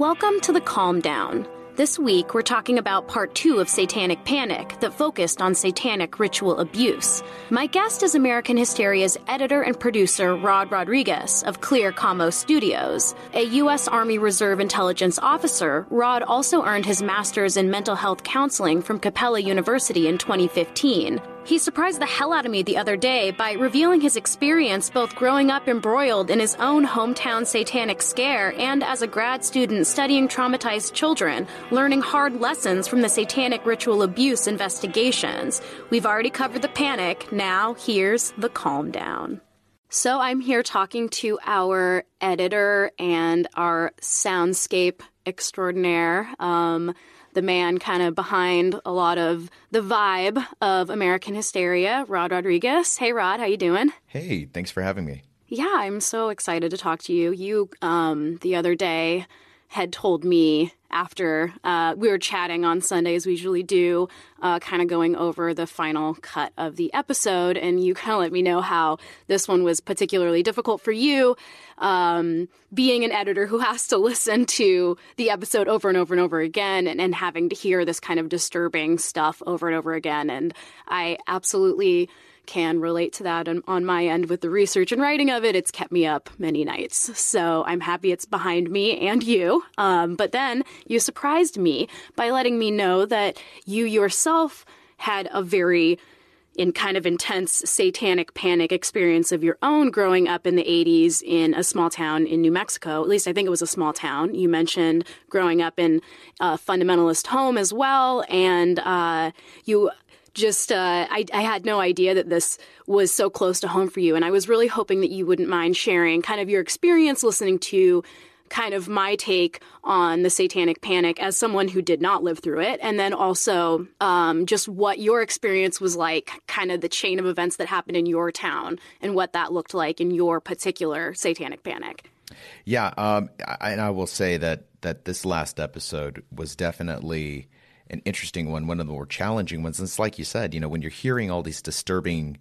Welcome to the Calm Down. This week, we're talking about part two of Satanic Panic that focused on satanic ritual abuse. My guest is American Hysteria's editor and producer, Rod Rodriguez of Clear Commo Studios. A U.S. Army Reserve intelligence officer, Rod also earned his master's in mental health counseling from Capella University in 2015. He surprised the hell out of me the other day by revealing his experience both growing up embroiled in his own hometown satanic scare and as a grad student studying traumatized children, learning hard lessons from the satanic ritual abuse investigations. We've already covered the panic, now here's the calm down. So I'm here talking to our editor and our soundscape extraordinaire. Um, the man kind of behind a lot of the vibe of American Hysteria, Rod Rodriguez. Hey, Rod, how you doing? Hey, thanks for having me. Yeah, I'm so excited to talk to you. You, um, the other day, had told me after uh, we were chatting on Sunday, as we usually do, uh, kind of going over the final cut of the episode. And you kind of let me know how this one was particularly difficult for you, um, being an editor who has to listen to the episode over and over and over again and, and having to hear this kind of disturbing stuff over and over again. And I absolutely can relate to that on, on, my end with the research and writing of it. It's kept me up many nights. So I'm happy it's behind me and you. Um, but then you surprised me by letting me know that you yourself had a very in kind of intense satanic panic experience of your own growing up in the 80s in a small town in New Mexico. At least I think it was a small town. You mentioned growing up in a fundamentalist home as well, and uh, you just uh, I, I, had no idea that this was so close to home for you and i was really hoping that you wouldn't mind sharing kind of your experience listening to kind of my take on the satanic panic as someone who did not live through it and then also um, just what your experience was like kind of the chain of events that happened in your town and what that looked like in your particular satanic panic. Yeah um, I, and i will say that that this last episode was definitely an interesting one, one of the more challenging ones. And it's like you said, you know, when you're hearing all these disturbing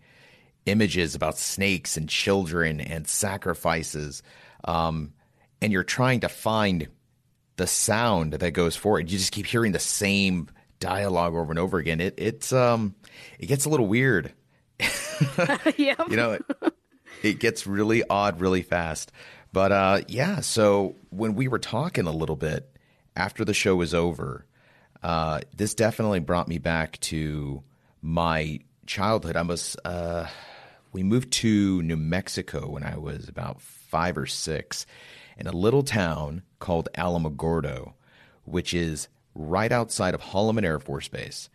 images about snakes and children and sacrifices, um, and you're trying to find the sound that goes forward, you just keep hearing the same dialogue over and over again. It it's um it gets a little weird. yeah, you know, it, it gets really odd really fast. But uh, yeah, so when we were talking a little bit after the show was over, uh, this definitely brought me back to my childhood. I was uh, we moved to New Mexico when I was about five or six, in a little town called Alamogordo, which is right outside of Holloman Air Force Base.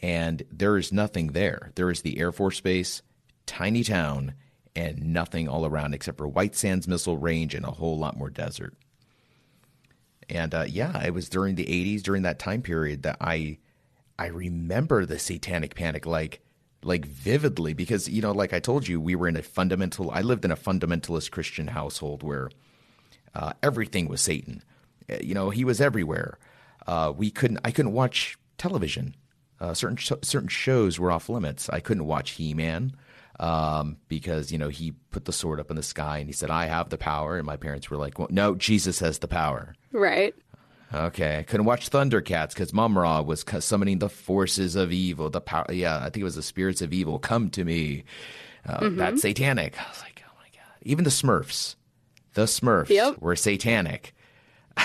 And there is nothing there. There is the Air Force Base, tiny town, and nothing all around except for White Sands Missile Range and a whole lot more desert. And uh, yeah, it was during the 80s, during that time period that I I remember the satanic panic like like vividly because you know like I told you we were in a fundamental I lived in a fundamentalist Christian household where uh, everything was Satan. Uh, you know, he was everywhere. Uh, we couldn't I couldn't watch television. Uh, certain certain shows were off limits. I couldn't watch He-Man um, because you know he put the sword up in the sky and he said, "I have the power," and my parents were like, well, "No, Jesus has the power." Right. Okay, I couldn't watch Thundercats because Mumm-Ra was summoning the forces of evil. The power, yeah, I think it was the spirits of evil. Come to me. Uh, mm-hmm. That's satanic. I was like, oh my god. Even the Smurfs, the Smurfs yep. were satanic.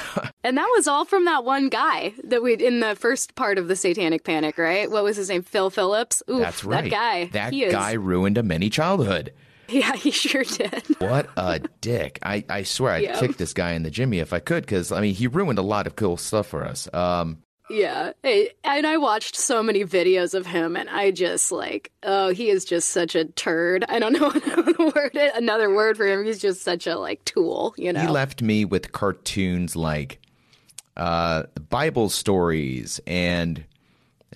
and that was all from that one guy that we in the first part of the Satanic Panic, right? What was his name? Phil Phillips. Oof, That's right. That guy. That guy is... ruined a many childhood. Yeah, he sure did. what a dick! I, I swear I'd kick this guy in the Jimmy if I could, because I mean he ruined a lot of cool stuff for us. Um, yeah, and I watched so many videos of him, and I just like, oh, he is just such a turd. I don't know another word, another word for him. He's just such a like tool, you know. He left me with cartoons like uh, Bible stories and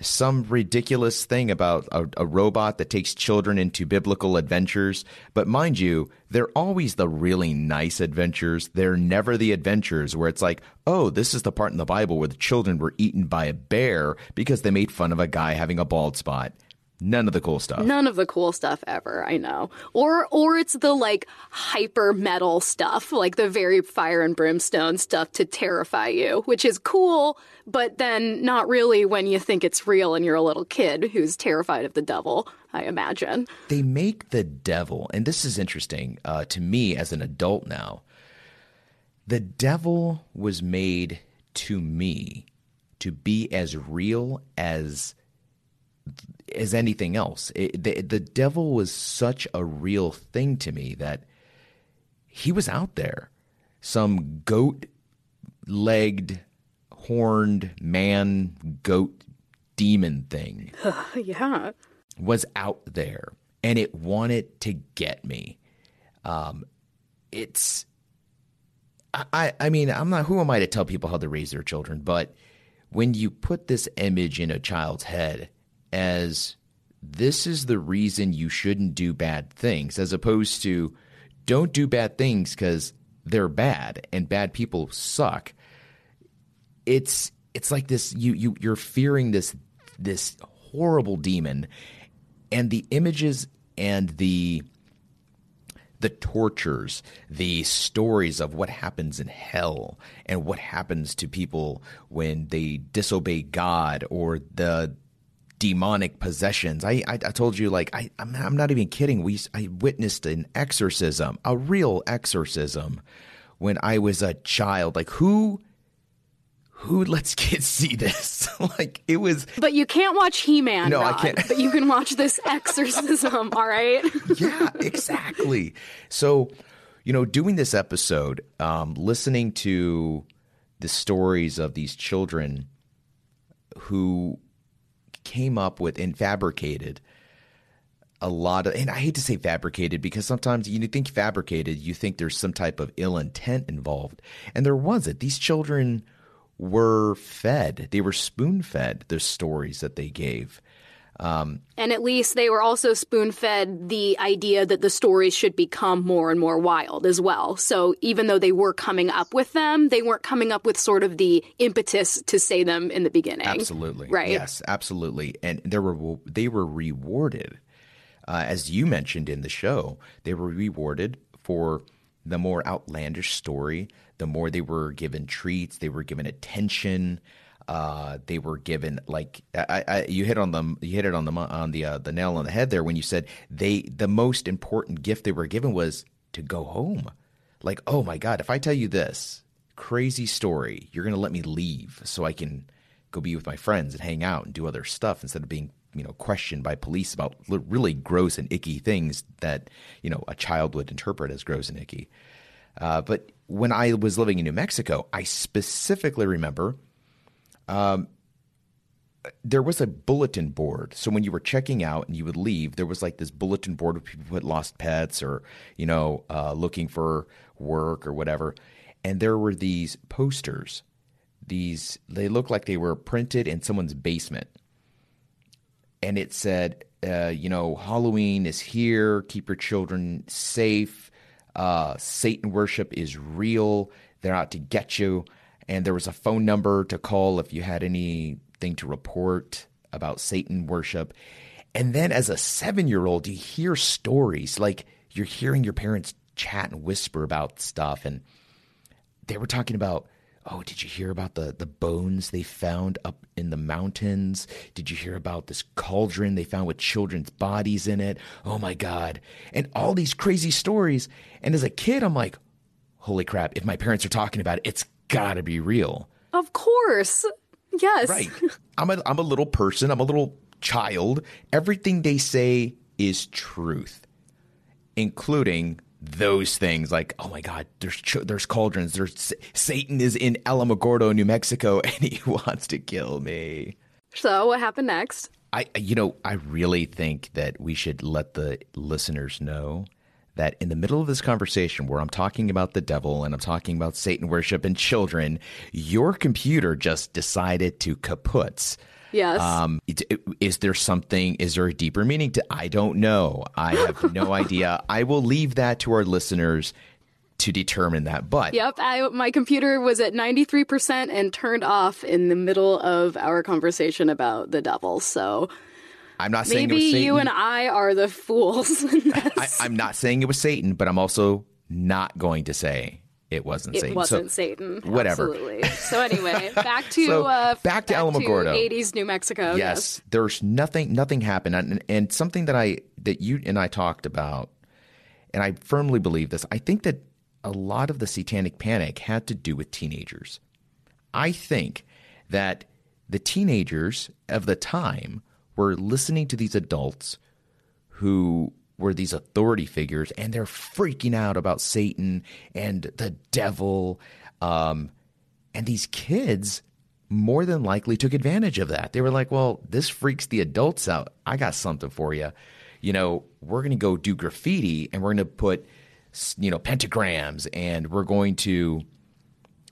some ridiculous thing about a, a, robot that takes children into biblical adventures. But mind you, they're always the really nice adventures. They're never the adventures where it's like, oh, this is the part in the Bible where the children were eaten by a bear because they made fun of a guy having a bald spot. None of the cool stuff. None of the cool stuff ever, I know. Or or it's the like hyper metal stuff, like the very fire and brimstone stuff to terrify you, which is cool, but then not really when you think it's real and you're a little kid who's terrified of the devil, I imagine. They make the devil, and this is interesting uh, to me as an adult now. The devil was made to me to be as real as as anything else. It, the, the devil was such a real thing to me that he was out there. Some goat legged, horned man, goat, demon thing. yeah. Was out there and it wanted to get me. Um, it's, I, I mean, I'm not, who am I to tell people how to raise their children? But when you put this image in a child's head, as this is the reason you shouldn't do bad things, as opposed to don't do bad things because they're bad and bad people suck. It's it's like this you you you're fearing this this horrible demon and the images and the the tortures, the stories of what happens in hell and what happens to people when they disobey God or the demonic possessions. I, I, I told you like I I'm, I'm not even kidding. We I witnessed an exorcism, a real exorcism, when I was a child. Like who who lets kids see this? like it was. But you can't watch He Man. No, Rod, I can't. but you can watch this exorcism. all right. yeah, exactly. So, you know, doing this episode, um, listening to the stories of these children who came up with and fabricated a lot of and I hate to say fabricated because sometimes you think fabricated, you think there's some type of ill intent involved. And there wasn't. These children were fed. They were spoon fed the stories that they gave. Um, and at least they were also spoon fed the idea that the stories should become more and more wild as well. So even though they were coming up with them, they weren't coming up with sort of the impetus to say them in the beginning. Absolutely. Right. Yes, absolutely. And there were they were rewarded. Uh, as you mentioned in the show, they were rewarded for the more outlandish story, the more they were given treats, they were given attention. Uh, they were given like I, I, you hit on them. You hit it on the on the uh, the nail on the head there when you said they the most important gift they were given was to go home. Like, oh my god, if I tell you this crazy story, you're gonna let me leave so I can go be with my friends and hang out and do other stuff instead of being you know questioned by police about really gross and icky things that you know a child would interpret as gross and icky. Uh, but when I was living in New Mexico, I specifically remember um, there was a bulletin board. So when you were checking out and you would leave, there was like this bulletin board with people who had lost pets or, you know, uh, looking for work or whatever. And there were these posters. These, they looked like they were printed in someone's basement. And it said, uh, you know, Halloween is here. Keep your children safe. Uh, Satan worship is real. They're out to get you and there was a phone number to call if you had anything to report about Satan worship. And then as a seven year old, you hear stories like you're hearing your parents chat and whisper about stuff. And they were talking about, oh, did you hear about the, the bones they found up in the mountains? Did you hear about this cauldron they found with children's bodies in it? Oh my God. And all these crazy stories. And as a kid, I'm like, holy crap, if my parents are talking about it, it's gotta be real. Of course. Yes. Right. I'm a I'm a little person. I'm a little child. Everything they say is truth, including those things like oh my god there's ch- there's cauldrons there's satan is in alamogordo new mexico and he wants to kill me so what happened next i you know i really think that we should let the listeners know that in the middle of this conversation where I'm talking about the devil and I'm talking about Satan worship and children, your computer just decided to kaput. Yes. Um, is there something, is there a deeper meaning to, I don't know. I have no idea. I will leave that to our listeners to determine that. But yep, I, my computer was at 93% and turned off in the middle of our conversation about the devil. So I'm not saying Maybe it was Satan. you and I are the fools in this. I, I'm not saying it was Satan, but I'm also not going to say it wasn't it Satan. It wasn't So- Satan. whatever. Absolutely. So anyway, back to So, uh, back to Alamogordo. 80s New Mexico. yes, there's nothing nothing happened and, and something that i that you and i talked about and i firmly believe this i think that a lot of the satanic panic had to do with teenagers i think that the teenagers of the time were listening to these adults who were these authority figures and they're freaking out about satan and the devil um, and these kids more than likely took advantage of that. They were like, well, this freaks the adults out. I got something for you. You know, we're going to go do graffiti and we're going to put, you know, pentagrams and we're going to,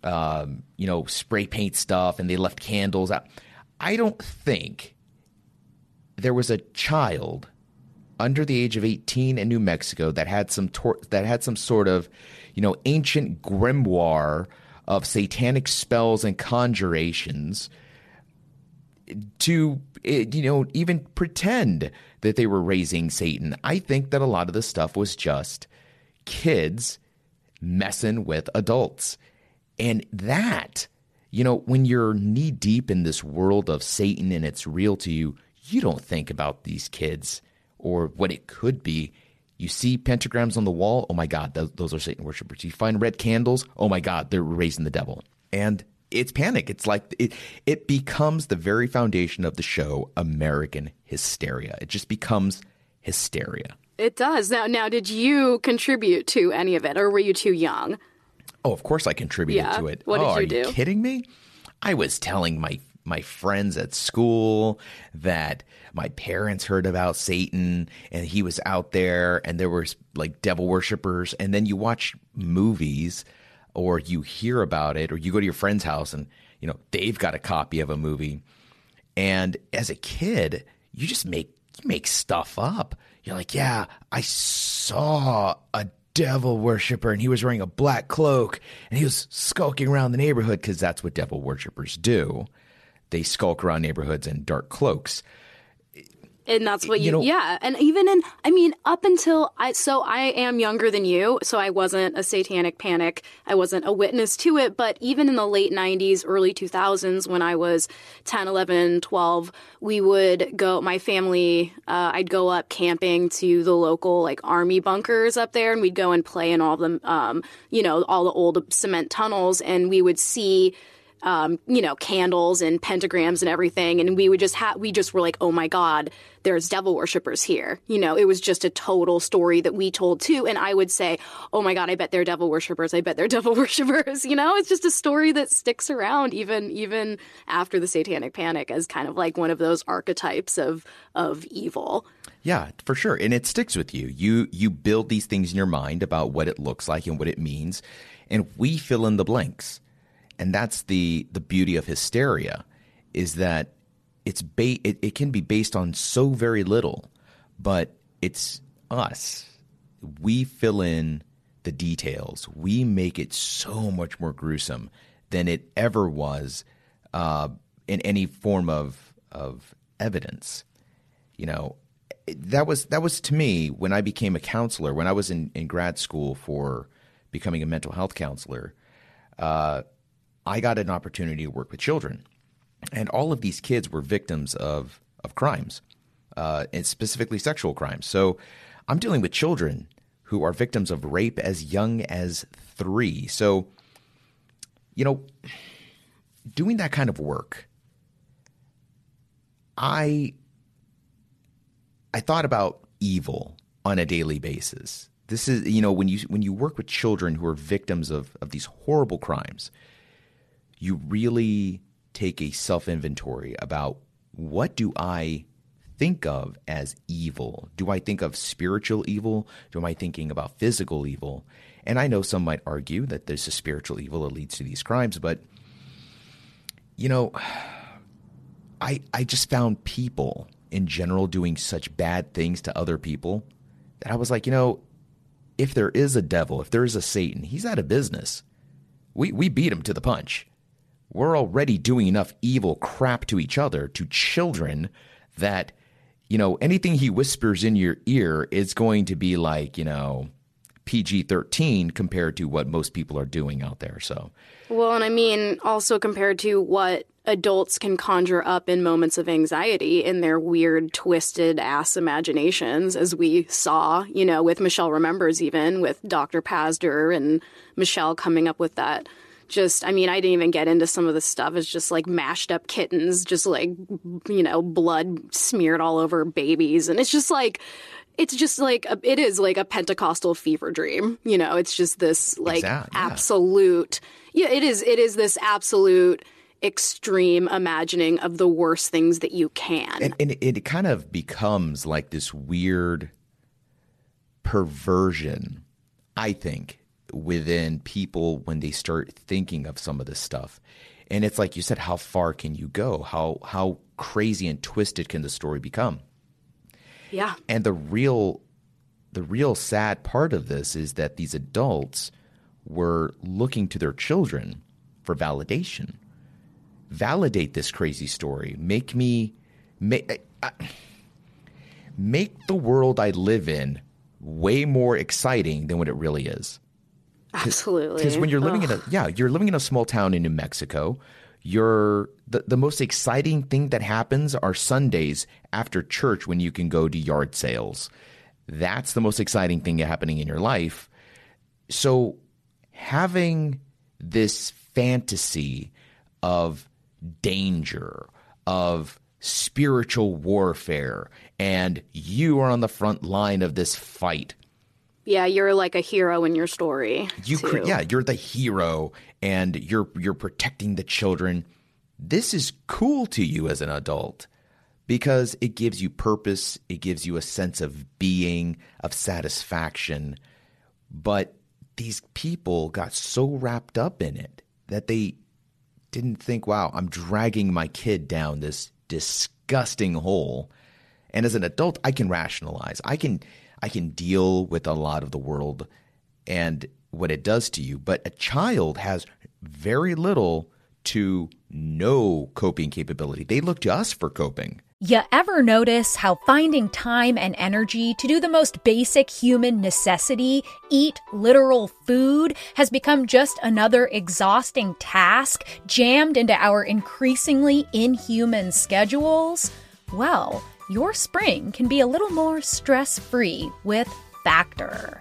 um, you know, spray paint stuff and they left candles out. I don't think there was a child under the age of 18 in New Mexico that had some tor- that had some sort of, you know, ancient grimoire of satanic spells and conjurations to eh, you know even pretend that they were raising Satan. I think that a lot of the stuff was just kids messing with adults. And that, you know, when you're knee deep in this world of Satan and it's real to you, you don't think about these kids or what it could be. You see pentagrams on the wall, oh my God, those, those are Satan worshipers. You find red candles, oh my God, they're raising the devil. And it's panic. It's like it, it becomes the very foundation of the show, American hysteria. It just becomes hysteria. It does. Now, now, did you contribute to any of it, or were you too young? Oh, of course I contributed Yeah. to it. What oh, did oh, you are do? you kidding me? I was telling my my friends at school that my parents heard about Satan and he was out there and there was like devil worshippers and then you watch movies or you hear about it or you go to your friend's house and you know they've got a copy of a movie. And as a kid you just make you make stuff up. You're like yeah i saw a devil worshiper and he was wearing a black cloak and he was skulking around the neighborhood because that's what devil worshippers do they skulk around neighborhoods in dark cloaks And that's what you, You know- yeah. And even in, I mean, up until I, so I am younger than you, so I wasn't a satanic panic. I wasn't a witness to it. But even in the late 90s, early 2000s, when I was 10, 11, 12, we would go, my family, uh, I'd go up camping to the local like army bunkers up there and we'd go and play in all the, um, you know, all the old cement tunnels and we would see, um, you know, candles and pentagrams and everything. And we would just have, we just were like, oh my God, there's devil worshippers here. You know, it was just a total story that we told too. And I would say, oh my God, I bet they're devil worshippers. I bet they're devil worshippers. You know, it's just a story that sticks around even, even after the satanic panic as kind of like one of those archetypes of, of evil. Yeah, for sure. And it sticks with you. You you build these things in your mind about what it looks like and what it means, and we fill in the blanks. And that's the the beauty of hysteria is that it's ba- it, it can be based on so very little, but it's us. We fill in the details. We make it so much more gruesome than it ever was uh, in any form of of evidence you know that was that was to me when I became a counselor when I was in, in grad school for becoming a mental health counselor uh, I got an opportunity to work with children. And all of these kids were victims of of crimes uh, and specifically sexual crimes. So I'm dealing with children who are victims of rape as young as three. So you know doing that kind of work I I thought about evil on a daily basis. This is you know when you when you work with children who are victims of of these horrible crimes, you really take a self inventory about what do I think of as evil? Do I think of spiritual evil? Do am I thinking about physical evil? And I know some might argue that there's a spiritual evil that leads to these crimes, but you know, I I just found people in general doing such bad things to other people that I was like, you know, if there is a devil, if there is a Satan, he's out of business. We we beat him to the punch. We're already doing enough evil crap to each other, to children, that you know, anything he whispers in your ear is going to be like, you know, PG 13 compared to what most people are doing out there. So, well, and I mean, also compared to what adults can conjure up in moments of anxiety in their weird, twisted ass imaginations, as we saw, you know, with Michelle Remembers, even with Dr. Pazder and Michelle coming up with that. Just, I mean, I didn't even get into some of the stuff. It's just like mashed up kittens, just like, you know, blood smeared all over babies. And it's just like, it's just like a, it is like a Pentecostal fever dream. You know, it's just this like exactly, yeah. absolute. Yeah, it is. It is this absolute extreme imagining of the worst things that you can. And, and it, it kind of becomes like this weird perversion, I think, within people when they start thinking of some of this stuff. And it's like you said, how far can you go? How how crazy and twisted can the story become? Yeah. And the real the real sad part of this is that these adults were looking to their children for validation validate this crazy story. Make me make make the world I live in way more exciting than what it really is. Absolutely. Because when you're living Ugh. in a yeah, you're living in a small town in New Mexico. You're the, the most exciting thing that happens are Sundays after church when you can go to yard sales. That's the most exciting thing happening in your life. So having this fantasy of danger, of spiritual warfare, and you are on the front line of this fight. Yeah, you're like a hero in your story. You, cre- yeah, you're the hero, and you're you're protecting the children. This is cool to you as an adult because it gives you purpose. It gives you a sense of being, of satisfaction. But these people got so wrapped up in it that they didn't think, wow, I'm dragging my kid down this disgusting hole. And as an adult, I can rationalize. I can I can deal with a lot of the world and what it does to you. But a child has very little to no coping capability. They look to us for coping. You ever notice how finding time and energy to do the most basic human necessity, eat literal food, has become just another exhausting task jammed into our increasingly inhuman schedules? Well, your spring can be a little more stress free with Factor.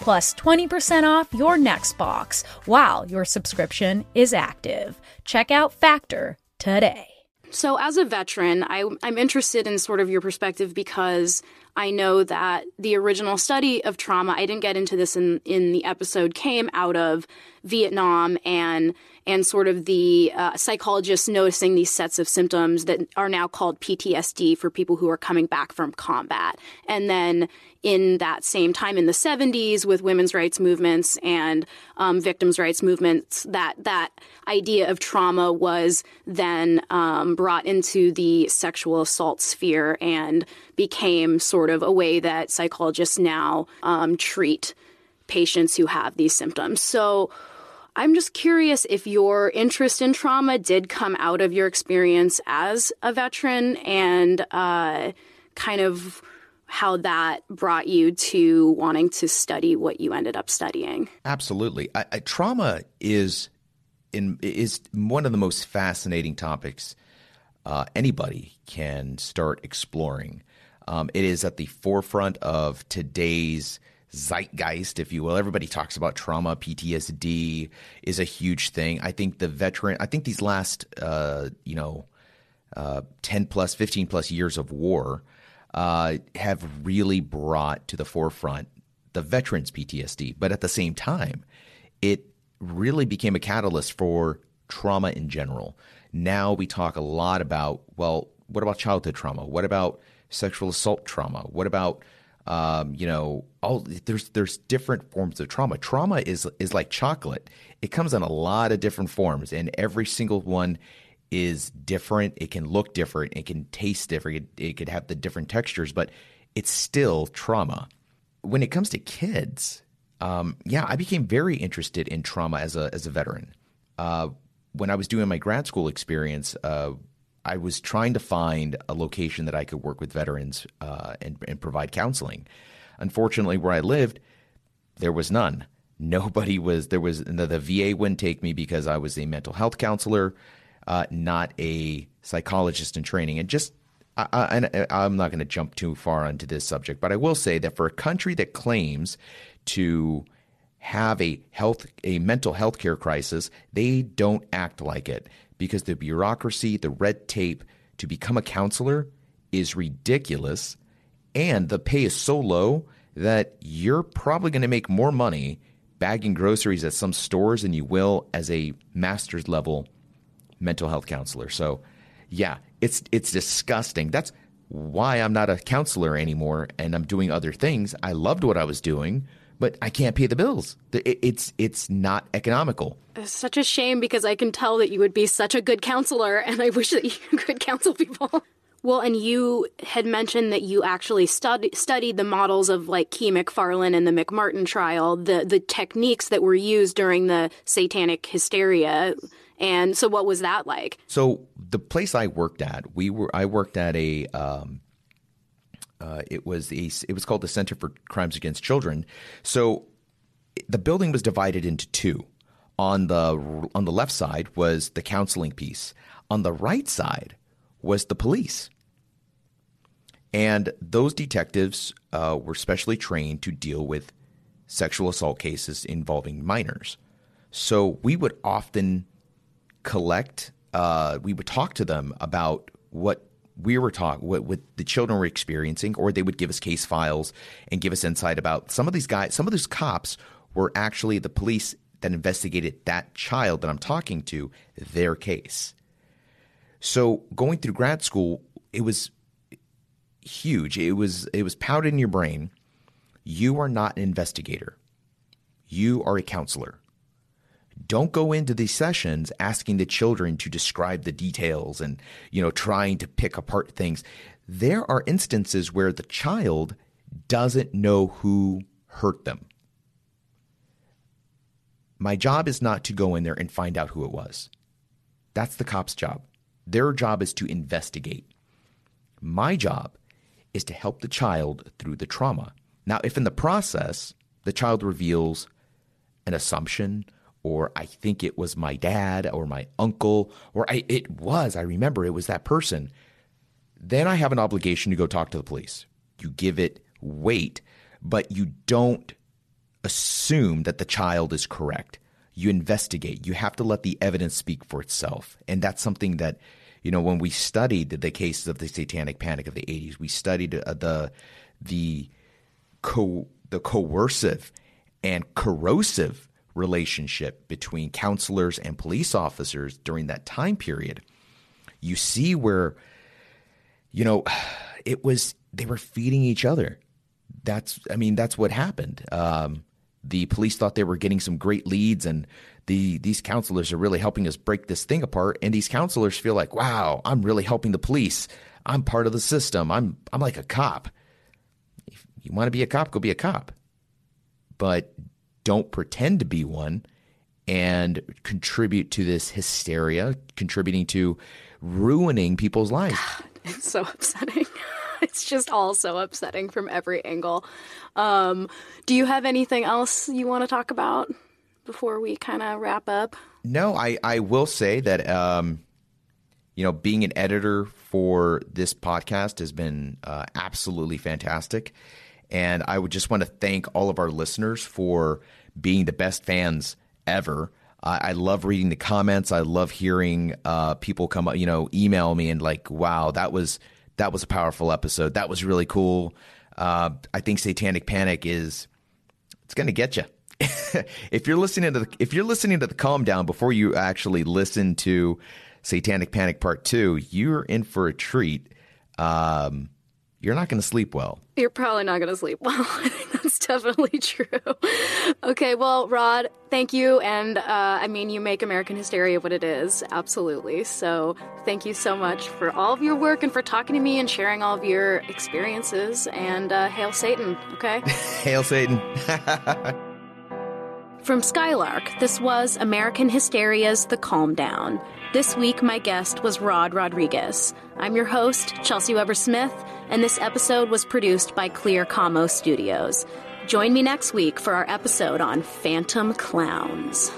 plus 20% off your next box while your subscription is active. Check out Factor today. So, as a veteran, I, am interested in sort of your perspective because I know that the original study of trauma, I didn't get into this in, in the episode, came out of Vietnam and and sort of the uh, psychologists noticing these sets of symptoms that are now called PTSD for people who are coming back from combat. And then in that same time in the 70s with women's rights movements and um, victims' rights movements, that that idea of trauma was then um, brought into the sexual assault sphere and became sort of a way that psychologists now um, treat patients who have these symptoms. So I'm just curious if your interest in trauma did come out of your experience as a veteran and uh, kind of how that brought you to wanting to study what you ended up studying. Absolutely. I, I, trauma is in, is one of the most fascinating topics uh, anybody can start exploring. Um, it is at the forefront of today's zeitgeist, if you will. Everybody talks about trauma. PTSD is a huge thing. I think the veteran, I think these last, uh, you know, uh, 10 plus, 15 plus years of war uh, have really brought to the forefront the veterans' PTSD. But at the same time, it really became a catalyst for trauma in general. Now we talk a lot about, well, what about childhood trauma? What about sexual assault trauma? What about um, you know, all there's there's different forms of trauma. Trauma is is like chocolate. It comes in a lot of different forms, and every single one is different. It can look different. It can taste different. It, it could have the different textures, but it's still trauma. When it comes to kids, um, yeah, I became very interested in trauma as a as a veteran. Uh, when I was doing my grad school experience, uh, I was trying to find a location that I could work with veterans uh, and, and provide counseling. Unfortunately, where I lived, there was none. Nobody was there was the, the VA wouldn't take me because I was a mental health counselor, uh, not a psychologist in training. And just I, I, I'm not going to jump too far onto this subject, but I will say that for a country that claims to have a health a mental health care crisis, they don't act like it because the bureaucracy, the red tape to become a counselor is ridiculous. And the pay is so low that you're probably going to make more money bagging groceries at some stores than you will as a master's level mental health counselor. So, yeah, it's it's disgusting. That's why I'm not a counselor anymore and I'm doing other things. I loved what I was doing, but I can't pay the bills. It's it's not economical. It's such a shame because I can tell that you would be such a good counselor, and I wish that you could counsel people. Well, and you had mentioned that you actually stud- studied the models of like Kee MacFarlane and the McMartin trial, the the techniques that were used during the satanic hysteria. And so, what was that like? So, the place I worked at, we were I worked at a um, uh, it was a, it was called the Center for Crimes Against Children. So the building was divided into two. On the on the left side was the counseling piece. On the right side was the police. And those detectives uh, were specially trained to deal with sexual assault cases involving minors. So we would often collect, uh, we would talk to them about what we were talking what, what the children were experiencing, or they would give us case files and give us insight about some of these guys. Some of these cops were actually the police that investigated that child that I'm talking to, their case. So going through grad school, it was huge. It was it was pounded in your brain. You are not an investigator. You are a counselor. Don't go into these sessions asking the children to describe the details and, you know, trying to pick apart things. There are instances where the child doesn't know who hurt them. My job is not to go in there and find out who it was. That's the cop's job. Their job is to investigate. My job is to help the child through the trauma. Now, if in the process the child reveals an assumption or I think it was my dad or my uncle, or I, it was, I remember it was that person, then I have an obligation to go talk to the police. You give it weight, but you don't assume that the child is correct. You investigate. You have to let the evidence speak for itself. And that's something that, you know, when we studied the cases of the satanic panic of the 80s, we studied uh, the, the, co- the coercive and corrosive relationship between counselors and police officers during that time period, you see where, you know, it was they were feeding each other. That's, I mean, that's what happened. Um, the police thought they were getting some great leads, and the these counselors are really helping us break this thing apart. And these counselors feel like, wow, I'm really helping the police. I'm part of the system. I'm I'm like a cop. If you want to be a cop, go be a cop. But don't pretend to be one and contribute to this hysteria, contributing to ruining people's lives. God, it's so upsetting. it's just all so upsetting from every angle. Um, do you have anything else you want to talk about before we kind of wrap up? No, I, I will say that um, you know, being an editor for this podcast has been uh, absolutely fantastic. And I would just want to thank all of our listeners for being the best fans ever. I love reading the comments. I love hearing uh, people come, up, you know, email me and like, wow, that was that was a powerful episode. That was really cool. Uh, I think Satanic Panic is it's going to get you. if you're listening to the if you're listening to the calm down before you actually listen to Satanic Panic Part Two, you're in for a treat. Um, you're not going to sleep well. You're probably not going to sleep well. I think that's definitely true. okay, well, Rod, thank you. And uh, I mean, you make American Hysteria what it is, absolutely. So thank you so much for all of your work and for talking to me and sharing all of your experiences. And uh, hail Satan, okay? hail Satan. From Skylark, this was American Hysteria's The Calm Down. This week, my guest was Rod Rodriguez. I'm your host, Chelsea Weber Smith, and this episode was produced by Clear Commo Studios. Join me next week for our episode on Phantom Clowns.